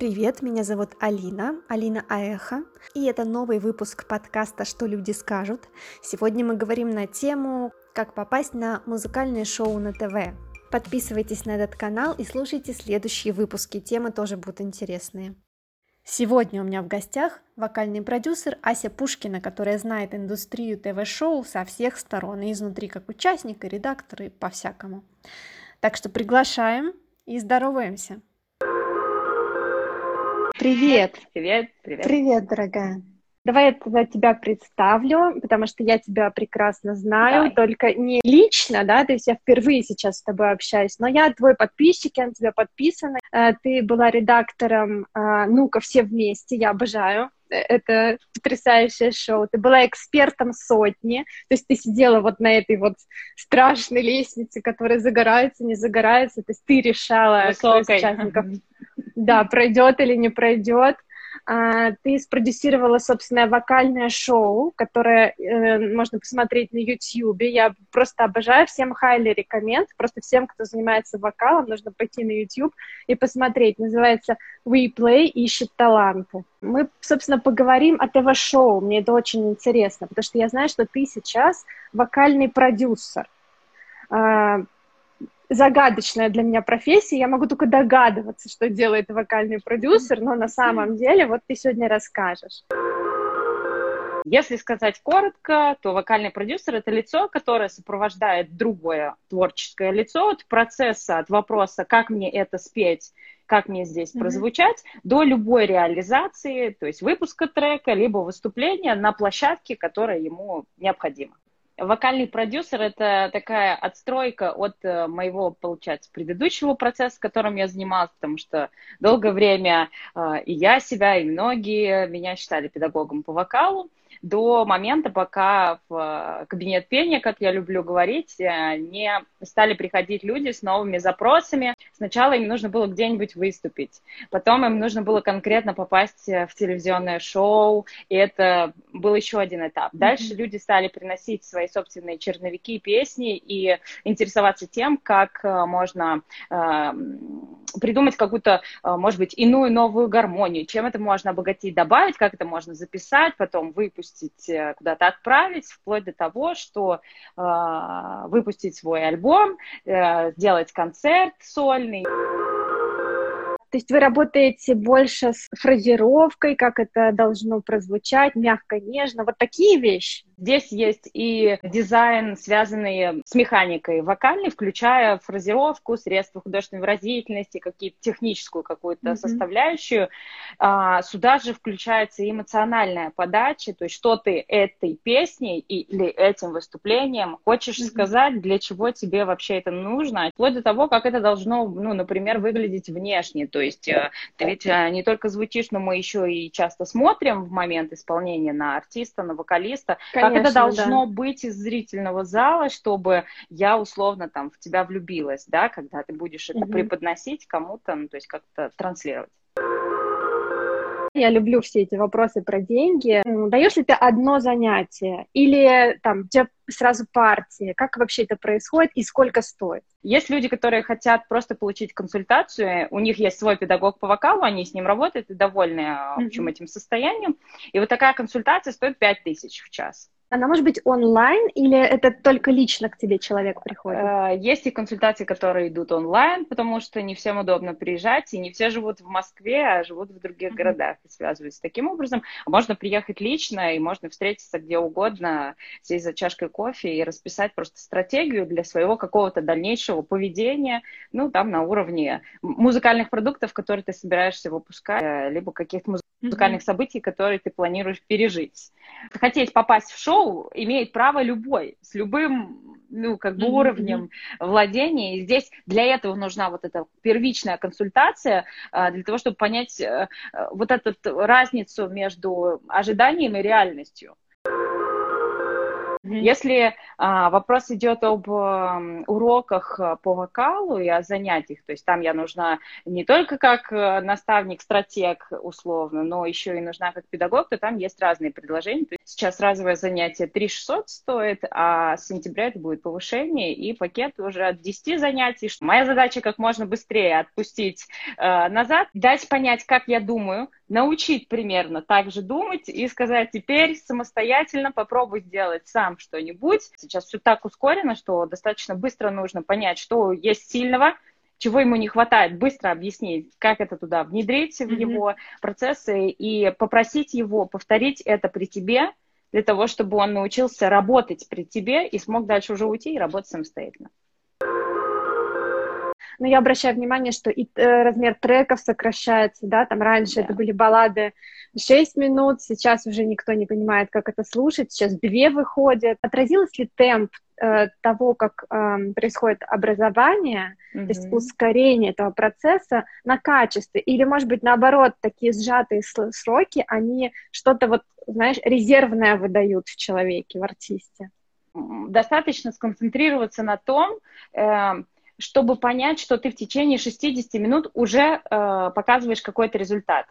Привет, меня зовут Алина, Алина Аэха, и это новый выпуск подкаста «Что люди скажут». Сегодня мы говорим на тему «Как попасть на музыкальное шоу на ТВ». Подписывайтесь на этот канал и слушайте следующие выпуски, темы тоже будут интересные. Сегодня у меня в гостях вокальный продюсер Ася Пушкина, которая знает индустрию ТВ-шоу со всех сторон, и изнутри как участник, и редактор, и по-всякому. Так что приглашаем и здороваемся! Привет! Привет, привет. Привет, дорогая. Давай я тогда тебя представлю, потому что я тебя прекрасно знаю, Давай. только не лично, да, то есть я впервые сейчас с тобой общаюсь, но я твой подписчик, я на тебя подписана. Э, Ты была редактором э, «Ну-ка, все вместе», я обожаю. Э, Это потрясающее шоу. Ты была экспертом сотни, то есть ты сидела вот на этой вот страшной лестнице, которая загорается, не загорается, то есть ты решала, кто из Высокой. участников да, пройдет или не пройдет. А, Ты спродюсировала собственное вокальное шоу, которое э, можно посмотреть на YouTube. Я просто обожаю, всем highly рекоменд, просто всем, кто занимается вокалом, нужно пойти на YouTube и посмотреть. Называется We Play ищет таланты. Мы, собственно, поговорим о ТВ-шоу. Мне это очень интересно, потому что я знаю, что ты сейчас вокальный продюсер. Загадочная для меня профессия. Я могу только догадываться, что делает вокальный продюсер, но на самом деле вот ты сегодня расскажешь. Если сказать коротко, то вокальный продюсер это лицо, которое сопровождает другое творческое лицо от процесса, от вопроса, как мне это спеть, как мне здесь прозвучать, до любой реализации, то есть выпуска трека, либо выступления на площадке, которая ему необходима. Вокальный продюсер – это такая отстройка от э, моего, получается, предыдущего процесса, которым я занималась, потому что долгое время э, и я себя, и многие меня считали педагогом по вокалу, до момента, пока в э, кабинет пения, как я люблю говорить, э, не стали приходить люди с новыми запросами. Сначала им нужно было где-нибудь выступить, потом им нужно было конкретно попасть э, в телевизионное шоу, и это был еще один этап. Дальше люди стали приносить свои собственные черновики, песни и интересоваться тем, как можно придумать какую-то, э, может быть, иную новую гармонию, чем это можно обогатить, добавить, как это можно записать, потом выпустить, э, куда-то отправить, вплоть до того, что э, выпустить свой альбом, э, сделать концерт сольный. То есть вы работаете больше с фразировкой, как это должно прозвучать, мягко, нежно, вот такие вещи. Здесь есть и дизайн, связанный с механикой вокальной, включая фразировку, средства художественной выразительности, какие-то техническую какую-то Мгм. составляющую. А, Сюда же включается и эмоциональная подача, то есть что ты этой песней и- или этим выступлением хочешь Мгм. сказать, для чего тебе вообще это нужно, вплоть до того, как это должно, ну, например, выглядеть внешне. То есть э, ты ведь э, не только звучишь, но мы еще и часто смотрим в момент исполнения на артиста, на вокалиста, как это Конечно, должно быть из зрительного зала, чтобы я условно там в тебя влюбилась, да, когда ты будешь это Мгм. преподносить кому-то, ну, то есть как-то транслировать. Я люблю все эти вопросы про деньги. Даешь ли ты одно занятие или там у тебя сразу партии? Как вообще это происходит и сколько стоит? Есть люди, которые хотят просто получить консультацию, у них есть свой педагог по вокалу, они с ним работают и довольны, в общем, этим состоянием. И вот такая консультация стоит 5 тысяч в час. Она может быть онлайн или это только лично к тебе человек приходит? Э, Есть и консультации, которые идут онлайн, потому что не всем удобно приезжать, и не все живут в Москве, а живут в других Мгм. городах и связываются таким образом. Можно приехать лично, и можно встретиться где угодно, сесть за чашкой кофе и расписать просто стратегию для своего какого-то дальнейшего поведения, ну, там, на уровне музыкальных продуктов, которые ты собираешься выпускать, э, либо каких-то муз- музыкальных событий, которые ты планируешь пережить. Хотеть попасть в шоу имеет право любой, с любым, ну, как бы Мгм, уровнем владения. И здесь для этого нужна вот эта первичная консультация, а, для того, чтобы понять э, э, вот эту разницу между ожиданием и реальностью. Mm-hmm. Если а, вопрос идет об а, уроках по вокалу и о занятиях, то есть там я нужна не только как э, наставник-стратег условно, но еще и нужна как педагог, то там есть разные предложения. Сейчас разовое занятие 3600 стоит, а с сентября это будет повышение, и пакет уже от 10 занятий. Моя задача как можно быстрее отпустить э, назад, дать понять, как я думаю, научить примерно так же думать и сказать, теперь самостоятельно попробуй сделать сам что-нибудь. Сейчас все так ускорено, что достаточно быстро нужно понять, что есть сильного, чего ему не хватает, быстро объяснить, как это туда внедрить mm-hmm. в его процессы и попросить его повторить это при тебе, для того, чтобы он научился работать при тебе и смог дальше уже уйти и работать самостоятельно. Но я обращаю внимание, что и э, размер треков сокращается, да, там раньше yeah. это были баллады 6 минут, сейчас уже никто не понимает, как это слушать, сейчас две выходят. Отразилось ли темп э, того, как э, происходит образование, mm-hmm. то есть ускорение этого процесса на качестве, или, может быть, наоборот, такие сжатые сроки, они что-то вот, знаешь, резервное выдают в человеке, в артисте? Достаточно сконцентрироваться на том, э, чтобы понять, что ты в течение 60 минут уже э, показываешь какой-то результат.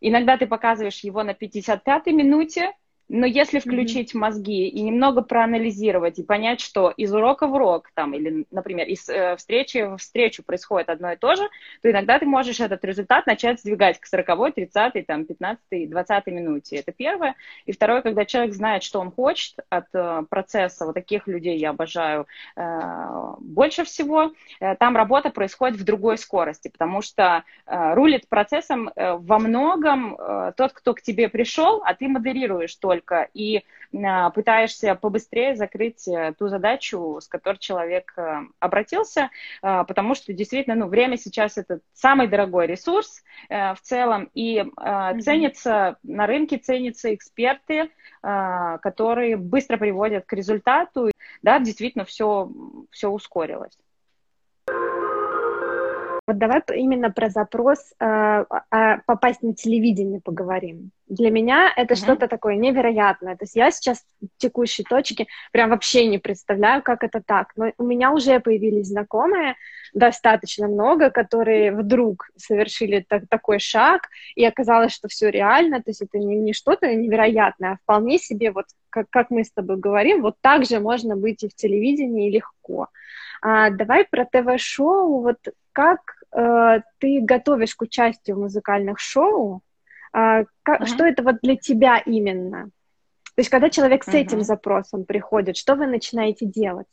Иногда ты показываешь его на 55-й минуте, но если включить mm-hmm. мозги и немного проанализировать и понять, что из урока в урок, там, или, например, из э, встречи в встречу происходит одно и то же, то иногда ты можешь этот результат начать сдвигать к 40-й, 30-й, там, 15-й, 20-й минуте. Это первое. И второе, когда человек знает, что он хочет от э, процесса, вот таких людей я обожаю э, больше всего, э, там работа происходит в другой скорости, потому что э, рулит процессом э, во многом э, тот, кто к тебе пришел, а ты модерируешь то, только, и а, пытаешься побыстрее закрыть э, ту задачу, с которой человек э, обратился, а, потому что действительно, ну, время сейчас это самый дорогой ресурс э, в целом, и ценятся на рынке, ценятся эксперты, которые быстро приводят к результату, да, действительно все, все ускорилось. Вот давай именно про запрос э, э, попасть на телевидение поговорим. Для меня это uh-huh. что-то такое невероятное. То есть я сейчас в текущей точке прям вообще не представляю, как это так. Но у меня уже появились знакомые достаточно много, которые вдруг совершили так, такой шаг, и оказалось, что все реально. То есть это не, не что-то невероятное, а вполне себе вот как, как мы с тобой говорим, вот так же можно быть и в телевидении легко. А, давай про ТВ-шоу. Вот как э, ты готовишь к участию в музыкальных шоу? А, как, uh-huh. Что это вот для тебя именно? То есть, когда человек с uh-huh. этим запросом приходит, что вы начинаете делать?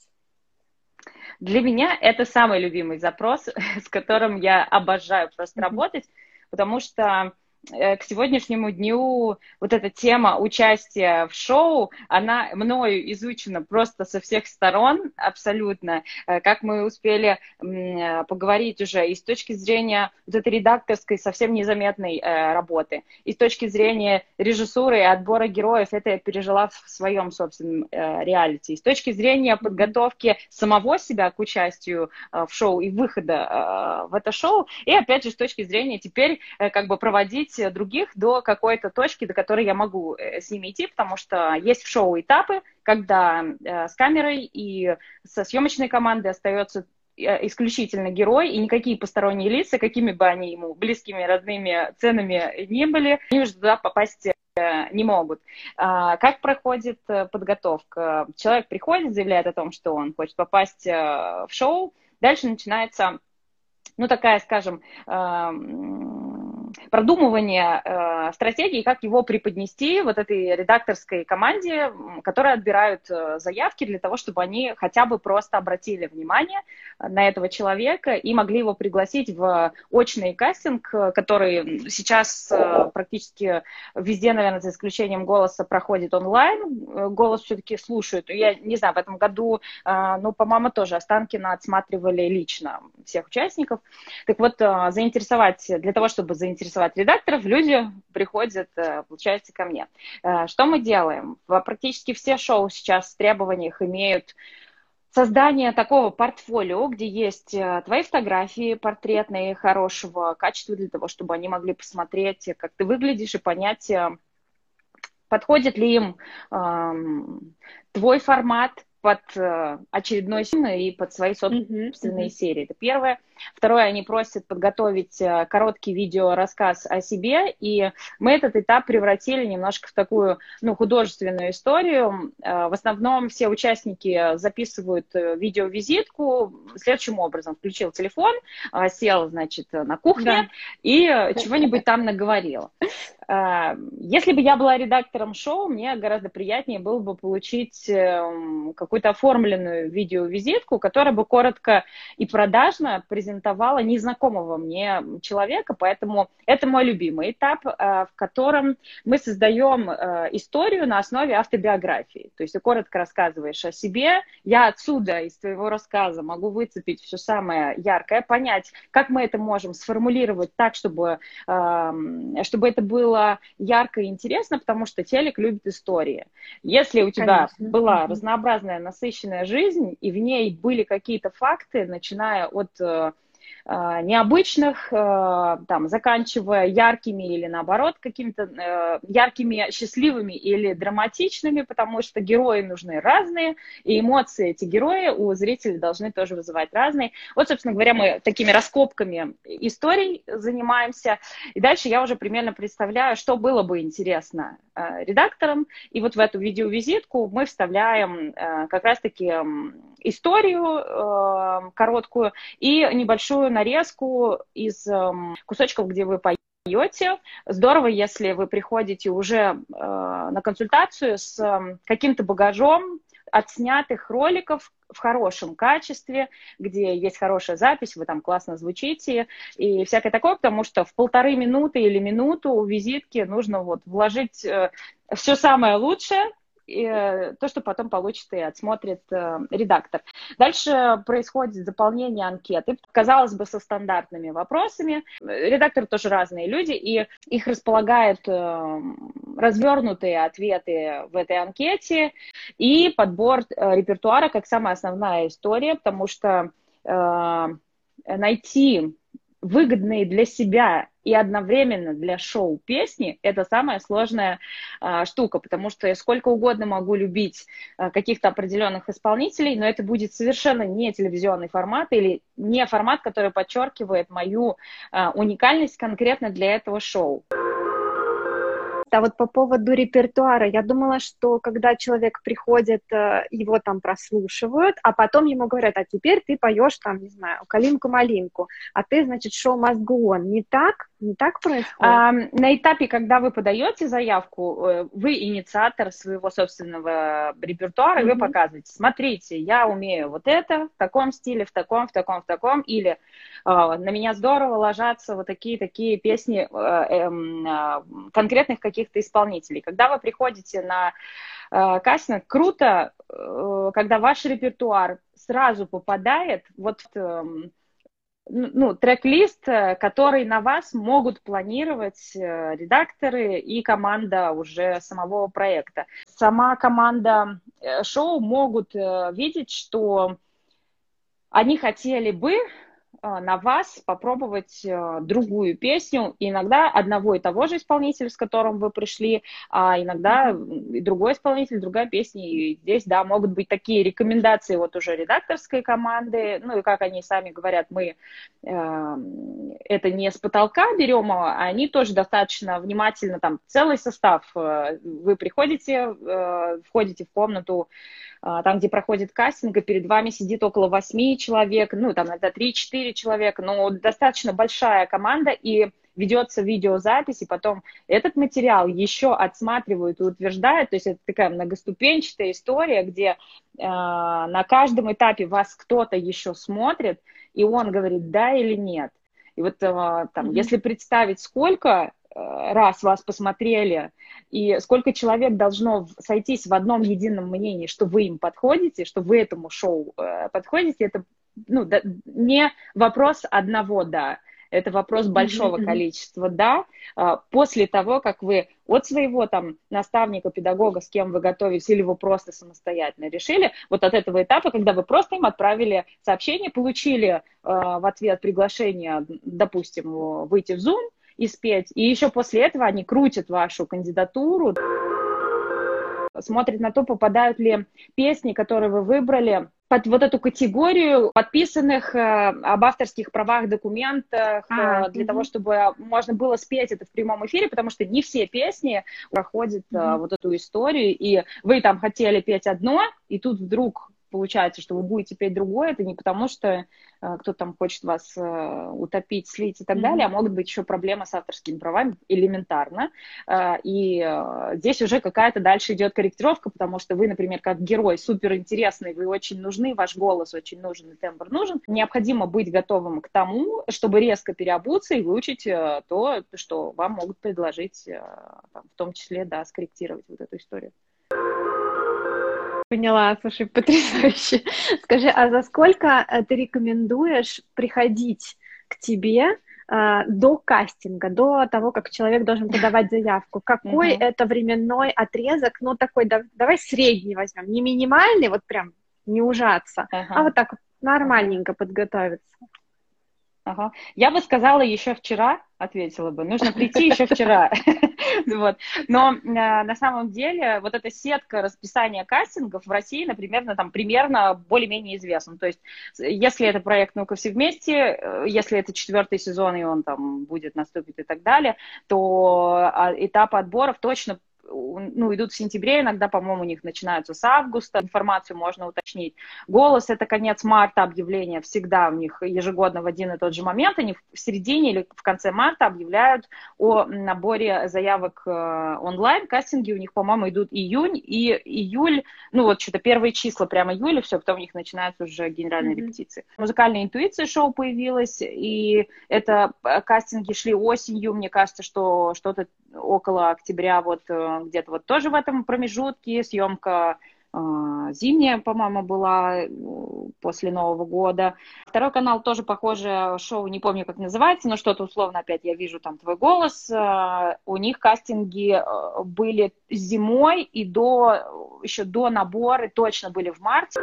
Для меня это самый любимый запрос, с которым я обожаю просто uh-huh. работать, потому что Э, к сегодняшнему дню вот эта тема участия в шоу, она мною изучена просто со всех сторон абсолютно. Э, как мы успели э, поговорить уже и с точки зрения вот этой редакторской совсем незаметной работы, и с точки зрения режиссуры и отбора героев, это я пережила в своем собственном реалити. И с точки зрения подготовки самого себя к участию в шоу и выхода в это шоу, и опять же с точки зрения теперь как бы проводить доводить других до какой-то точки, до которой я могу э, с ними идти, потому что есть в шоу этапы, когда э, с камерой и со съемочной командой остается э, исключительно герой, и никакие посторонние лица, какими бы они ему близкими, родными, ценами не были, они уже туда попасть не могут. А, как проходит подготовка? Человек приходит, заявляет о том, что он хочет попасть в шоу, дальше начинается, ну, такая, скажем, продумывание э, стратегии, как его преподнести вот этой редакторской команде, которая отбирают э, заявки для того, чтобы они хотя бы просто обратили внимание на этого человека и могли его пригласить в очный кастинг, который сейчас э, практически везде, наверное, за исключением голоса, проходит онлайн. Э, голос все-таки слушают. Я не знаю, в этом году, э, ну, по-моему, тоже Останкина отсматривали лично всех участников. Так вот, э, заинтересовать, для того, чтобы заинтересовать заинтересовать редакторов, люди приходят, э, получается, ко мне. Э, что мы делаем? Практически все шоу сейчас в требованиях имеют создание такого портфолио, где есть э, твои фотографии портретные хорошего качества для того, чтобы они могли посмотреть, как ты выглядишь и понять, подходит ли им э, твой формат, под э, очередной и под свои собственные mm-hmm. серии. Это первое. Второе, они просят подготовить э, короткий видеорассказ о себе, и мы этот этап превратили немножко в такую ну, художественную историю. Э, в основном все участники записывают видеовизитку следующим образом. Включил телефон, сел, значит, на кухне да. и чего-нибудь там наговорил. Если бы я была редактором шоу, мне гораздо приятнее было бы получить эм, какую-то оформленную видеовизитку, которая бы коротко и продажно презентовала незнакомого мне человека, поэтому это мой любимый этап, э, в котором мы создаем э, историю на основе автобиографии. То есть ты коротко рассказываешь о себе, я отсюда из твоего рассказа могу выцепить все самое яркое, понять, как мы это можем сформулировать так, чтобы, эм, чтобы это было ярко и интересно, потому что телек любит истории. Если у тебя Конечно. была разнообразная насыщенная жизнь, и в ней были какие-то факты, начиная от Э, необычных, э, там, заканчивая яркими или наоборот какими-то э, яркими, счастливыми или драматичными, потому что герои нужны разные, и эмоции эти герои у зрителей должны тоже вызывать разные. Вот, собственно говоря, мы такими раскопками историй занимаемся, и дальше я уже примерно представляю, что было бы интересно редакторам, и вот в эту видеовизитку мы вставляем как раз-таки историю короткую и небольшую нарезку из эм, кусочков, где вы поете. Здорово, если вы приходите уже э, на консультацию с эм, каким-то багажом отснятых роликов в хорошем качестве, где есть хорошая запись, вы там классно звучите и всякое такое, потому что в полторы минуты или минуту у визитки нужно вот вложить э, все самое лучшее, Э, то, что потом получит и отсмотрит э, редактор. Дальше происходит заполнение анкеты, казалось бы, со стандартными вопросами. Редакторы тоже разные люди, и их располагают э, развернутые ответы в этой анкете и подбор репертуара как самая основная история, потому что найти выгодные для себя и одновременно для шоу песни это самая сложная а, штука, потому что я сколько угодно могу любить а, каких-то определенных исполнителей, но это будет совершенно не телевизионный формат или не формат, который подчеркивает мою а, уникальность конкретно для этого шоу. А вот по поводу репертуара, я думала, что когда человек приходит, э, его там прослушивают, а потом ему говорят, а теперь ты поешь там, не знаю, калинку-малинку, а ты, значит, шоу must go on. Не так? Не так происходит? А, на этапе, когда вы подаете заявку, э, вы инициатор своего собственного репертуара, mm-hmm. вы показываете, смотрите, я умею вот это в таком стиле, в таком, в таком, в таком, или а, на меня здорово ложатся вот такие-такие песни э, эм, а, конкретных каких-то исполнителей. Когда вы приходите на э, кастинг, круто, э, когда ваш репертуар сразу попадает вот эм, ну, трек-лист, который на вас могут планировать редакторы и команда уже самого проекта. Сама команда шоу могут видеть, что они хотели бы на вас попробовать а, другую песню. Иногда одного и того же исполнителя, с которым вы пришли, а иногда и другой исполнитель, другая песня. И здесь, да, могут быть такие рекомендации вот уже редакторской команды. Ну и как они сами говорят, мы э, это не с потолка берем, а они тоже достаточно внимательно, там целый состав. Э, вы приходите, э, входите в комнату, а, там, где проходит кастинг, и перед вами сидит около восьми человек, ну, там, это три-четыре человека, но достаточно большая команда, и ведется видеозапись, и потом этот материал еще отсматривают и утверждают, то есть это такая многоступенчатая история, где э, на каждом этапе вас кто-то еще смотрит, и он говорит да или нет. И вот э, там, mm-hmm. если представить, сколько раз вас посмотрели, и сколько человек должно сойтись в одном едином мнении, что вы им подходите, что вы этому шоу э, подходите, это ну, да, не вопрос одного «да», это вопрос большого mm-hmm. количества «да». А, после того, как вы от своего там наставника, педагога, с кем вы готовились, или вы просто самостоятельно решили, вот от этого этапа, когда вы просто им отправили сообщение, получили э, в ответ приглашение, допустим, выйти в Zoom, и спеть. И еще после этого они крутят вашу кандидатуру. смотрит на то, попадают ли песни, которые вы выбрали, под вот эту категорию подписанных э, об авторских правах документах а, э, для угу. того, чтобы можно было спеть это в прямом эфире, потому что не все песни проходят угу. э, вот эту историю, и вы там хотели петь одно, и тут вдруг получается, что вы будете петь другое, это не потому, что э, кто-то там хочет вас э, утопить, слить и так mm-hmm. далее, а могут быть еще проблемы с авторскими правами элементарно. Э, и э, здесь уже какая-то дальше идет корректировка, потому что вы, например, как герой суперинтересный, вы очень нужны, ваш голос очень нужен и тембр нужен. Необходимо быть готовым к тому, чтобы резко переобуться и выучить э, то, что вам могут предложить, э, там, в том числе, да, скорректировать вот эту историю. Поняла, слушай, потрясающе. Скажи, а за сколько э, ты рекомендуешь приходить к тебе э, до кастинга, до того, как человек должен подавать заявку? Какой угу. это временной отрезок? Ну, такой, да, давай средний возьмем. Не минимальный, вот прям не ужаться, ага. а вот так нормальненько подготовиться. Ага. Я бы сказала еще вчера, ответила бы, нужно прийти еще вчера. вот. Но э, на самом деле вот эта сетка расписания кастингов в России, например, там примерно более-менее известна. То есть если это проект «Ну-ка все вместе», э, если это четвертый сезон, и он там будет, наступит и так далее, то а, этап отборов точно ну, идут в сентябре, иногда, по-моему, у них начинаются с августа, информацию можно уточнить. Голос – это конец марта объявления, всегда у них ежегодно в один и тот же момент, они в середине или в конце марта объявляют о наборе заявок э, онлайн, кастинги у них, по-моему, идут июнь и июль, ну, вот что-то первые числа прямо июля, все, потом у них начинаются уже генеральные mm-hmm. репетиции. Музыкальная интуиция шоу появилась, и это э, кастинги шли осенью, мне кажется, что что-то около октября, вот э, где-то вот тоже в этом промежутке, съемка э, зимняя, по-моему, была э, после Нового года. Второй канал тоже похожее шоу, не помню, как называется, но что-то условно опять я вижу там твой голос. У них кастинги были зимой и до, еще до набора, точно были в марте.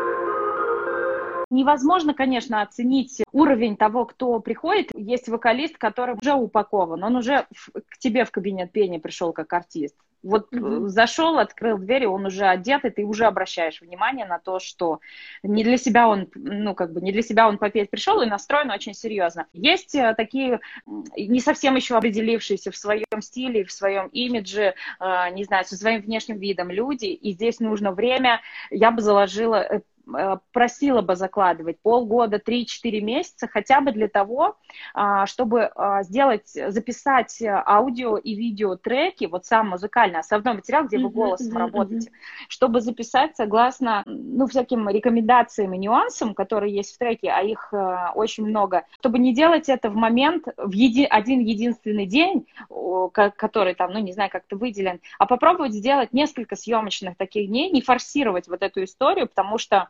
Невозможно, конечно, оценить уровень того, кто приходит. Есть вокалист, который уже упакован, он уже к тебе в кабинет пения пришел как артист. Вот mm-hmm. зашел, открыл дверь, он уже одет, и ты уже обращаешь внимание на то, что не для себя он, ну, как бы не для себя он попеть пришел и настроен очень серьезно. Есть э, такие не совсем еще определившиеся в своем стиле, в своем имидже, э, не знаю, со своим внешним видом люди, и здесь нужно время. Я бы заложила э, Э, просила бы закладывать полгода, 3-4 месяца, хотя бы для того, а, чтобы а, сделать, записать аудио и видео треки, вот сам музыкальный, основной материал, где вы голосом mm-hmm, работаете, mm-hmm. чтобы записать согласно, ну, всяким рекомендациям и нюансам, которые есть в треке, а их э, очень много, чтобы не делать это в момент, в еди, один единственный день, который там, ну, не знаю, как-то выделен, а попробовать сделать несколько съемочных таких дней, не форсировать вот эту историю, потому что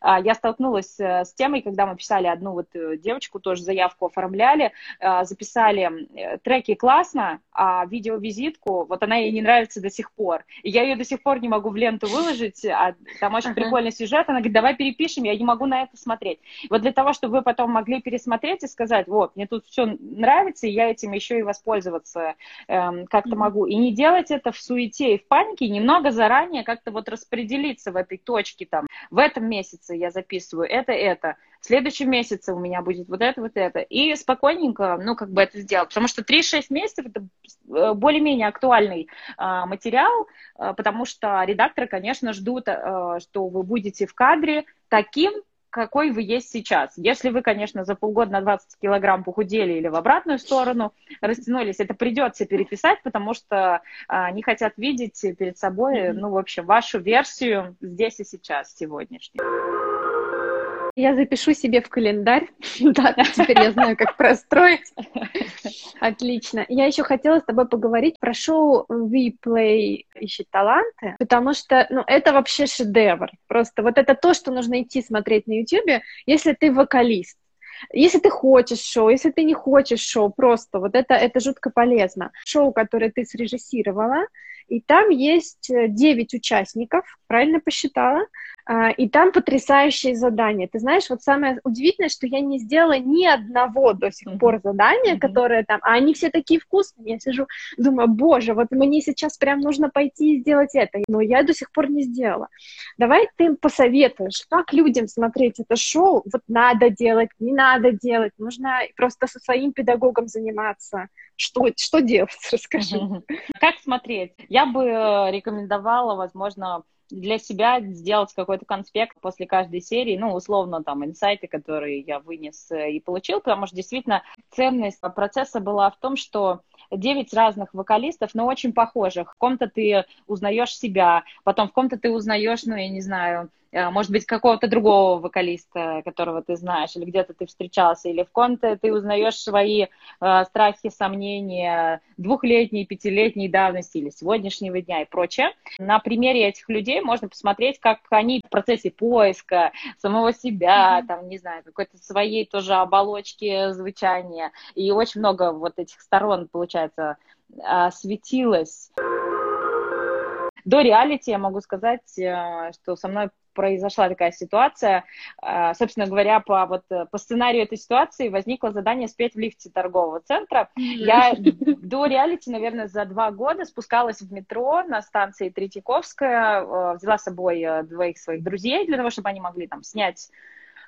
я столкнулась э, с темой, когда мы писали одну вот э, девочку, тоже заявку оформляли, а, записали э, треки классно, а видеовизитку, вот она ей не нравится до сих пор. И я ее до сих пор не могу в ленту выложить, а там очень uh-huh. прикольный сюжет, она говорит, давай перепишем, я не могу на это смотреть. Вот для того, чтобы вы потом могли пересмотреть и сказать, вот, мне тут все нравится, и я этим еще и воспользоваться эм, как-то uh-huh. могу. И не делать это в суете и в панике, немного заранее как-то вот распределиться в этой точке там, в этом месяце месяце я записываю это, это, в следующем месяце у меня будет вот это, вот это. И спокойненько, ну, как бы это сделать. Потому что 3-6 месяцев это э, более-менее актуальный а, материал, а, потому что редакторы, конечно, ждут, а, что вы будете в кадре таким, какой вы есть сейчас. Если вы, конечно, за полгода на 20 килограмм похудели или в обратную сторону растянулись, это придется переписать, потому что а, они хотят видеть перед собой, ну, в общем, вашу версию здесь и сейчас, сегодняшнюю. Я запишу себе в календарь. Да, теперь я знаю, как простроить. Отлично. Я еще хотела с тобой поговорить про шоу We Play ищет таланты, потому что, ну, это вообще шедевр. Просто вот это то, что нужно идти смотреть на YouTube, если ты вокалист. Если ты хочешь шоу, если ты не хочешь шоу, просто вот это, это жутко полезно. Шоу, которое ты срежиссировала, и там есть 9 участников, правильно посчитала, а, и там потрясающие задания. Ты знаешь, вот самое удивительное, что я не сделала ни одного до сих mm-hmm. пор задания, mm-hmm. которые там, а они все такие вкусные. Я сижу, думаю, боже, вот мне сейчас прям нужно пойти и сделать это, но я до сих пор не сделала. Давай ты посоветуешь, как людям смотреть это шоу, вот надо делать, не надо делать, нужно просто со своим педагогом заниматься. Что, что делать, расскажи. Mm-hmm. Как смотреть? Я бы э, рекомендовала, возможно, для себя сделать какой-то конспект после каждой серии, ну, условно, там, инсайты, которые я вынес э, и получил, потому что действительно ценность процесса была в том, что девять разных вокалистов, но очень похожих. В ком-то ты узнаешь себя, потом в ком-то ты узнаешь, ну, я не знаю, может быть, какого-то другого вокалиста, которого ты знаешь, или где-то ты встречался, или в ком-то ты узнаешь свои э, страхи, сомнения двухлетней, пятилетней давности или сегодняшнего дня и прочее. На примере этих людей можно посмотреть, как они в процессе поиска самого себя, mm-hmm. там, не знаю, какой-то своей тоже оболочки звучания, и очень много вот этих сторон, получается, светилось. До реалити я могу сказать, э, что со мной произошла такая ситуация. Э, собственно говоря, по, вот, э, по сценарию этой ситуации возникло задание спеть в лифте торгового центра. Я до реалити, наверное, за два года спускалась в метро на станции Третьяковская, э, взяла с собой двоих своих друзей для того, чтобы они могли там снять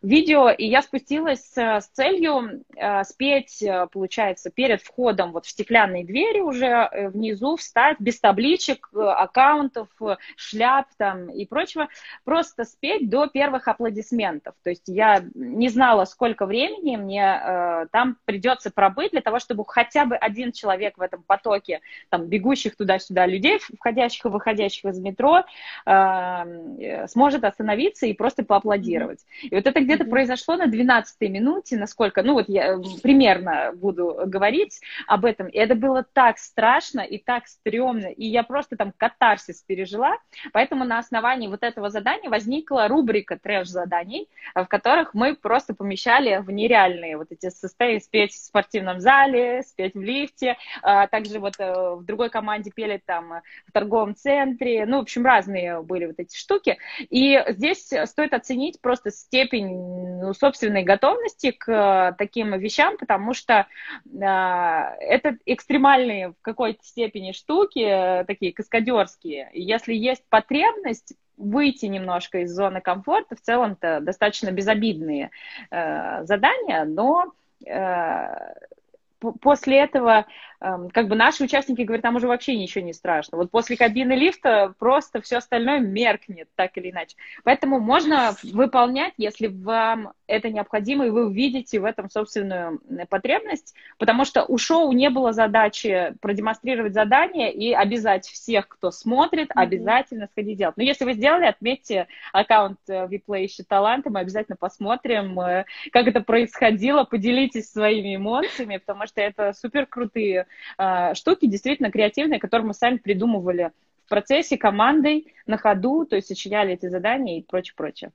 видео, и я спустилась э, с целью э, спеть, э, получается, перед входом вот в стеклянные двери уже внизу встать без табличек, аккаунтов, шляп там и прочего, просто спеть до первых аплодисментов. То есть я не знала, сколько времени мне там придется пробыть для того, чтобы хотя бы один человек в этом потоке там бегущих туда-сюда людей, входящих и выходящих из метро, сможет остановиться и просто поаплодировать. И вот это где-то произошло на 12-й минуте, насколько, ну вот я примерно буду говорить об этом, и это было так страшно и так стрёмно, и я просто там катарсис пережила, поэтому на основании вот этого задания возникла рубрика трэш-заданий, в которых мы просто помещали в нереальные вот эти состояния, спеть в спортивном зале, спеть в лифте, а также вот э, в другой команде пели там в торговом центре, ну, в общем, разные были вот эти штуки, и здесь стоит оценить просто степень ну, собственной готовности к э, таким вещам, потому что э, это экстремальные в какой-то степени штуки, э, такие каскадерские. Если есть потребность выйти немножко из зоны комфорта, в целом-то достаточно безобидные э, задания, но э, после этого как бы наши участники говорят, там уже вообще ничего не страшно. Вот после кабины лифта просто все остальное меркнет, так или иначе. Поэтому можно выполнять, если вам это необходимо, и вы увидите в этом собственную потребность, потому что у шоу не было задачи продемонстрировать задание и обязать всех, кто смотрит, mm-hmm. обязательно сходить делать. Но если вы сделали, отметьте аккаунт Виплей ищи таланты, мы обязательно посмотрим, э, как это происходило, поделитесь своими эмоциями, потому что это супер крутые э, штуки, действительно креативные, которые мы сами придумывали в процессе, командой, на ходу, то есть сочиняли эти задания и прочее, прочее.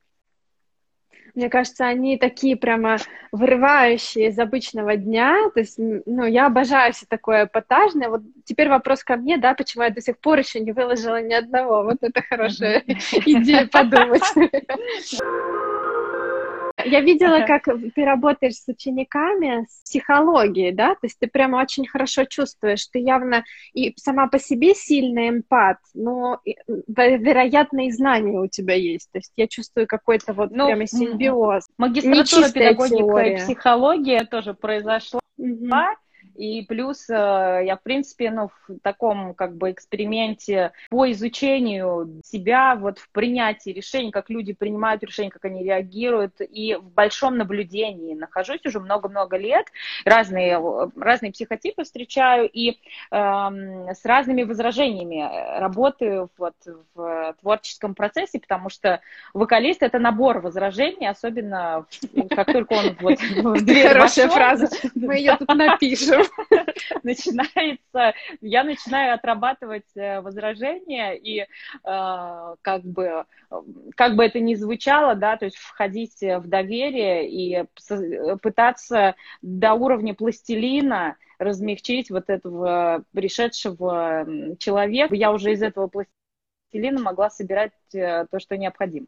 Мне кажется, они такие прямо вырывающие из обычного дня. То есть, ну, я обожаю все такое эпатажное. Вот теперь вопрос ко мне, да, почему я до сих пор еще не выложила ни одного. Вот это хорошая идея подумать. Я видела, как ты работаешь с учениками с психологией, да, то есть ты прямо очень хорошо чувствуешь, ты явно и сама по себе сильный эмпат, но, вероятно, и знания у тебя есть, то есть я чувствую какой-то вот ну, прямо симбиоз. Магистратура педагогика и психология тоже произошла, угу. И плюс э, я, в принципе, ну, в таком как бы эксперименте по изучению себя, вот в принятии решений, как люди принимают решения, как они реагируют, и в большом наблюдении нахожусь уже много-много лет, разные, разные психотипы встречаю, и э, с разными возражениями работаю вот в творческом процессе, потому что вокалист — это набор возражений, особенно как только он вот в дверь Хорошая фраза, мы ее тут напишем. начинается, я начинаю отрабатывать э, возражения и как бы, как бы это ни звучало, да, то есть входить в доверие и пытаться до уровня пластилина размягчить вот этого пришедшего человека. Я уже из этого пластилина могла собирать то, что необходимо.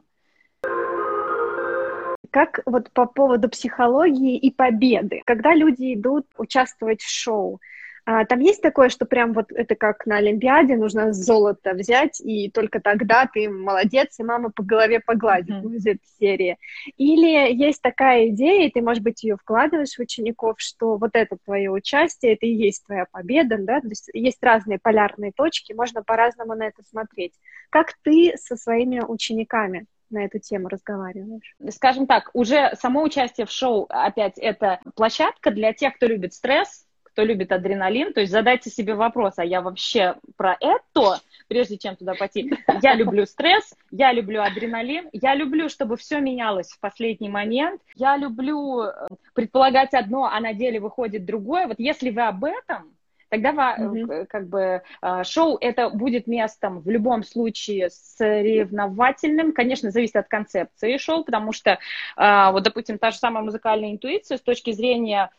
Как вот по поводу психологии и победы, когда люди идут участвовать в шоу, а, там есть такое, что прям вот это как на Олимпиаде, нужно золото взять, и только тогда ты молодец, и мама по голове погладит mm-hmm. из этой серии. Или есть такая идея, и ты, может быть, ее вкладываешь в учеников, что вот это твое участие, это и есть твоя победа, да, то есть есть разные полярные точки, можно по-разному на это смотреть. Как ты со своими учениками на эту тему разговариваешь? Скажем так, уже само участие в шоу, опять, это площадка для тех, кто любит стресс, кто любит адреналин, то есть задайте себе вопрос, а я вообще про это, прежде чем туда пойти? Я люблю стресс, я люблю адреналин, я люблю, чтобы все менялось в последний момент, я люблю э, предполагать одно, а на деле выходит другое. Вот если вы об этом, тогда mm-hmm. как бы а, шоу это будет местом в любом случае соревновательным. Конечно, зависит от концепции шоу, потому что вот, допустим, та же самая музыкальная интуиция с точки зрения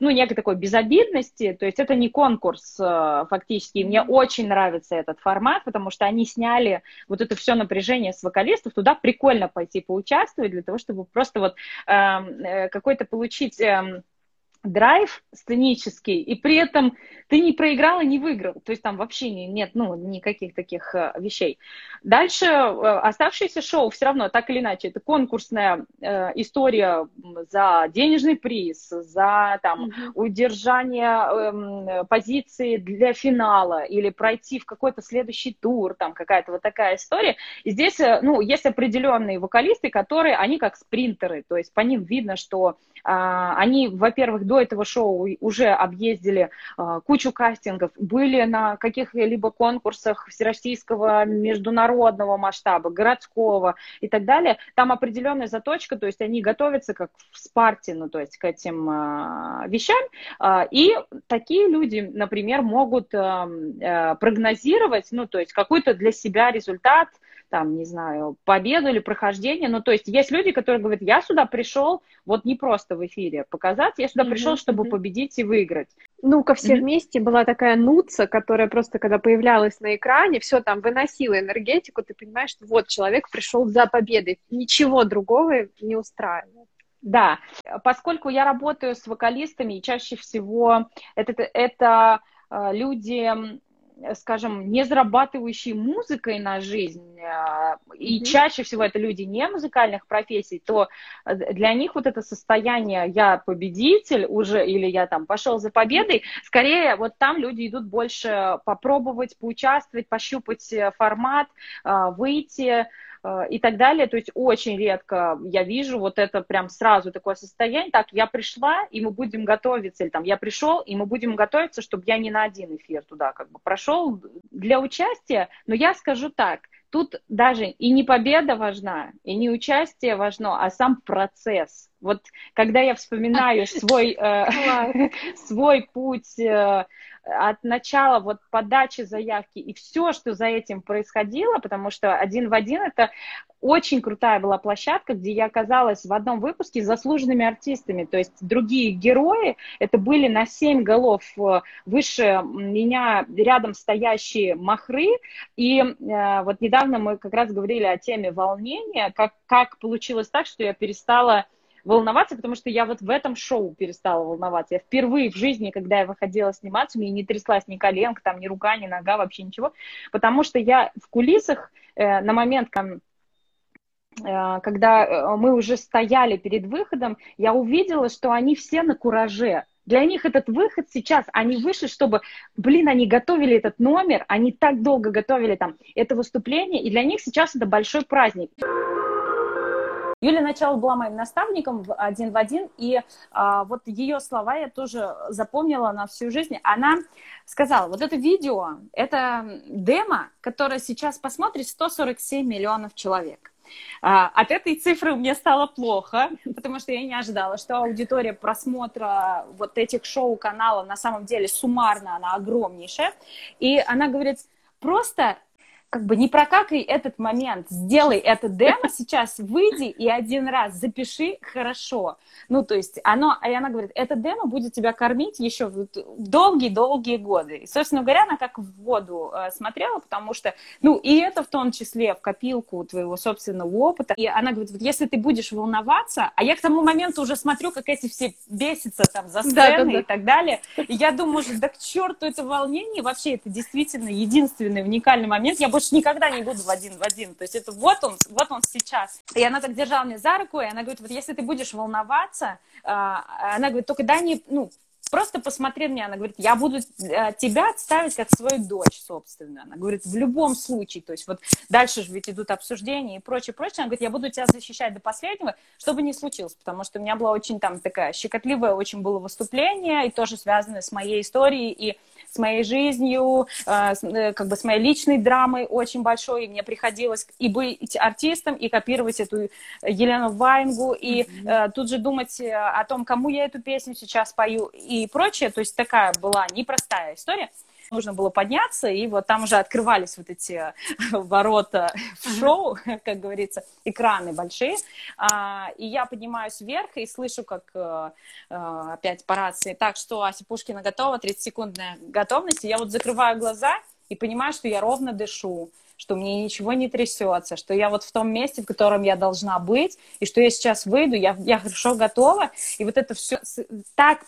ну, некой такой безобидности, то есть это не конкурс фактически. И мне очень нравится этот формат, потому что они сняли вот это все напряжение с вокалистов, туда прикольно пойти поучаствовать для того, чтобы просто вот эм, э, какой-то получить... Э, драйв сценический, и при этом ты не проиграл и не выиграл. То есть там вообще нет ну, никаких таких э, вещей. Дальше э, оставшееся шоу все равно, так или иначе, это конкурсная э, история за денежный приз, за там, mm-hmm. удержание э, позиции для финала или пройти в какой-то следующий тур, там какая-то вот такая история. И здесь э, ну, есть определенные вокалисты, которые, они как спринтеры, то есть по ним видно, что э, они, во-первых, до этого шоу уже объездили э, кучу кастингов, были на каких-либо конкурсах всероссийского, международного масштаба, городского и так далее. Там определенная заточка, то есть они готовятся как в Спарте, ну, то есть к этим э, вещам. Э, и такие люди, например, могут э, прогнозировать, ну, то есть какой-то для себя результат, там, не знаю, победу или прохождение. Ну, то есть есть люди, которые говорят, я сюда пришел вот не просто в эфире показать, я сюда mm-hmm. пришел, чтобы mm-hmm. победить и выиграть. Ну-ка, все mm-hmm. вместе была такая нуца, которая просто, когда появлялась на экране, все там выносила энергетику, ты понимаешь, что вот человек пришел за победой, ничего другого не устраивает. Да, поскольку я работаю с вокалистами, и чаще всего это, это люди скажем, не зарабатывающие музыкой на жизнь, а, и mm-hmm. чаще всего это люди не музыкальных профессий, то э, для них вот это состояние «я победитель» уже, или «я там пошел за победой», скорее вот там люди идут больше попробовать, поучаствовать, пощупать э, формат, а, выйти, Э, и так далее. То есть очень редко я вижу вот это прям сразу такое состояние. Так, я пришла, и мы будем готовиться, или там я пришел, и мы будем готовиться, чтобы я не на один эфир туда как бы прошел для участия. Но я скажу так, тут даже и не победа важна, и не участие важно, а сам процесс. Вот когда я вспоминаю свой, э, свой путь э, от начала вот подачи заявки и все, что за этим происходило, потому что один в один это очень крутая была площадка, где я оказалась в одном выпуске с заслуженными артистами. То есть другие герои, это были на семь голов э, выше меня рядом стоящие махры. И э, вот недавно мы как раз говорили о теме волнения, как, как получилось так, что я перестала волноваться, потому что я вот в этом шоу перестала волноваться. Я впервые в жизни, когда я выходила сниматься, мне не тряслась ни коленка, там, ни рука, ни нога, вообще ничего, потому что я в кулисах э, на момент, э, когда э, мы уже стояли перед выходом, я увидела, что они все на кураже. Для них этот выход сейчас, они вышли, чтобы, блин, они готовили этот номер, они так долго готовили там это выступление, и для них сейчас это большой праздник. Юлия начала была моим наставником в один в один, и а, вот ее слова я тоже запомнила на всю жизнь. Она сказала, вот это видео, это демо, которое сейчас посмотрит 147 миллионов человек. А, от этой цифры мне стало плохо, потому что я не ожидала, что аудитория просмотра вот этих шоу канала на самом деле суммарно она огромнейшая. И она говорит, просто как бы не прокакай этот момент, сделай это демо сейчас, выйди и один раз запиши хорошо. Ну, то есть оно, и она говорит, это демо будет тебя кормить еще долгие-долгие годы. И, собственно говоря, она как в воду э, смотрела, потому что, ну, и это в том числе в копилку твоего собственного опыта. И она говорит, вот если ты будешь волноваться, а я к тому моменту уже смотрю, как эти все бесятся там за сценой да, да, да. и так далее, и я думаю, да к черту это волнение, вообще это действительно единственный уникальный момент. Я больше больше никогда не буду в один в один. То есть это вот он, вот он сейчас. И она так держала мне за руку, и она говорит, вот если ты будешь волноваться, а, она говорит, только дай не, ну, просто посмотри меня, она говорит, я буду э, тебя отставить как свою дочь, собственно. Она говорит, в любом случае, то есть вот дальше же ведь идут обсуждения и прочее, прочее. Она говорит, я буду тебя защищать до последнего, чтобы не случилось, потому что у меня была очень там такая щекотливое очень было выступление, и тоже связанное с моей историей, и с моей жизнью, э, э, как бы с моей личной драмой очень большой, и мне приходилось и быть артистом, и копировать эту Елену Вайнгу, и mm-hmm. тут же думать о том, кому я эту песню сейчас пою, и прочее, то есть такая была непростая история. Нужно было подняться, и вот там уже открывались вот эти э, ворота в шоу, как говорится, экраны большие, а, и я поднимаюсь вверх и слышу, как э, э, опять по рации, так, что Ася Пушкина готова, 30-секундная готовность, и я вот закрываю глаза и понимаю, что я ровно дышу, что мне ничего не трясется, что я вот в том месте, в котором я должна быть, и что я сейчас выйду, я, я хорошо готова, и вот это все так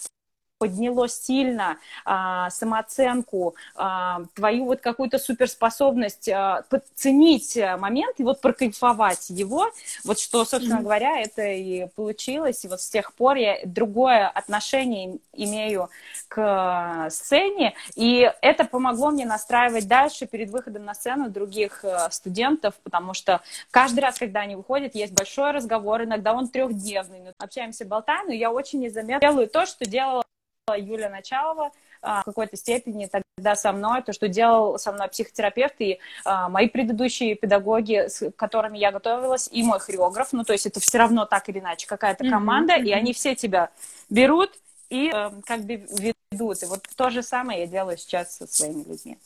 подняло сильно а, самооценку, а, твою вот какую-то суперспособность а, подценить момент и вот прокайфовать его, вот что, собственно mm-hmm. говоря, это и получилось, и вот с тех пор я другое отношение имею к сцене, и это помогло мне настраивать дальше перед выходом на сцену других э, студентов, потому что каждый раз, когда они выходят, есть большой разговор, иногда он трехдневный, общаемся, болтаем, но я очень незаметно делаю то, что делала Юля Началова а, в какой-то степени тогда со мной, то, что делал со мной психотерапевт и а, мои предыдущие педагоги, с которыми я готовилась, и мой хореограф. Ну, то есть это все равно так или иначе какая-то команда, mm-hmm. и они все тебя берут и э, как бы ведут. И вот то же самое я делаю сейчас со своими людьми.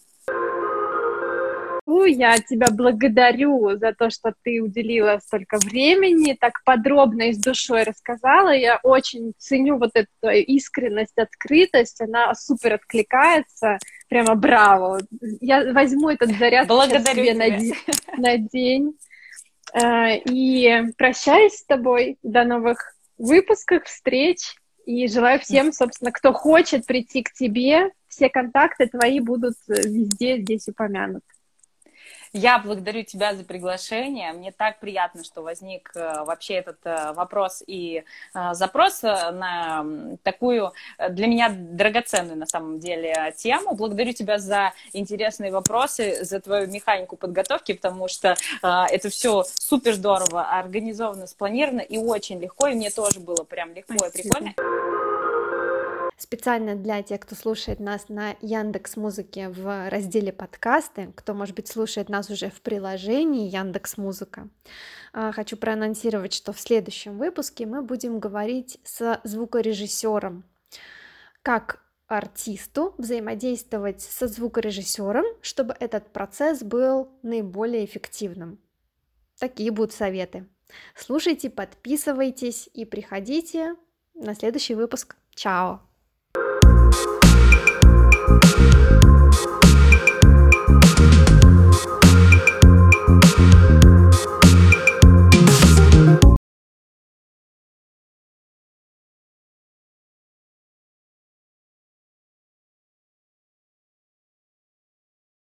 Я тебя благодарю за то, что ты уделила столько времени, так подробно и с душой рассказала. Я очень ценю вот эту искренность, открытость. Она супер откликается. Прямо браво. Я возьму этот заряд благодарю себе на, день, на день. Э, и прощаюсь с тобой. До новых выпусков, встреч. И желаю всем, собственно, кто хочет прийти к тебе, все контакты твои будут везде здесь упомянуты. Я благодарю тебя за приглашение. Мне так приятно, что возник э, вообще этот э, вопрос и э, запрос на такую для меня драгоценную на самом деле тему. Благодарю тебя за интересные вопросы, за твою механику подготовки, потому что это все супер здорово, организовано, спланировано и очень легко, и мне тоже было прям легко Спасибо. и прикольно специально для тех, кто слушает нас на Яндекс Музыке в разделе подкасты, кто, может быть, слушает нас уже в приложении Яндекс Музыка. А, хочу проанонсировать, что в следующем выпуске мы будем говорить с звукорежиссером, как артисту взаимодействовать со звукорежиссером, чтобы этот процесс был наиболее эффективным. Такие будут советы. Слушайте, подписывайтесь и приходите на следующий выпуск. Чао! you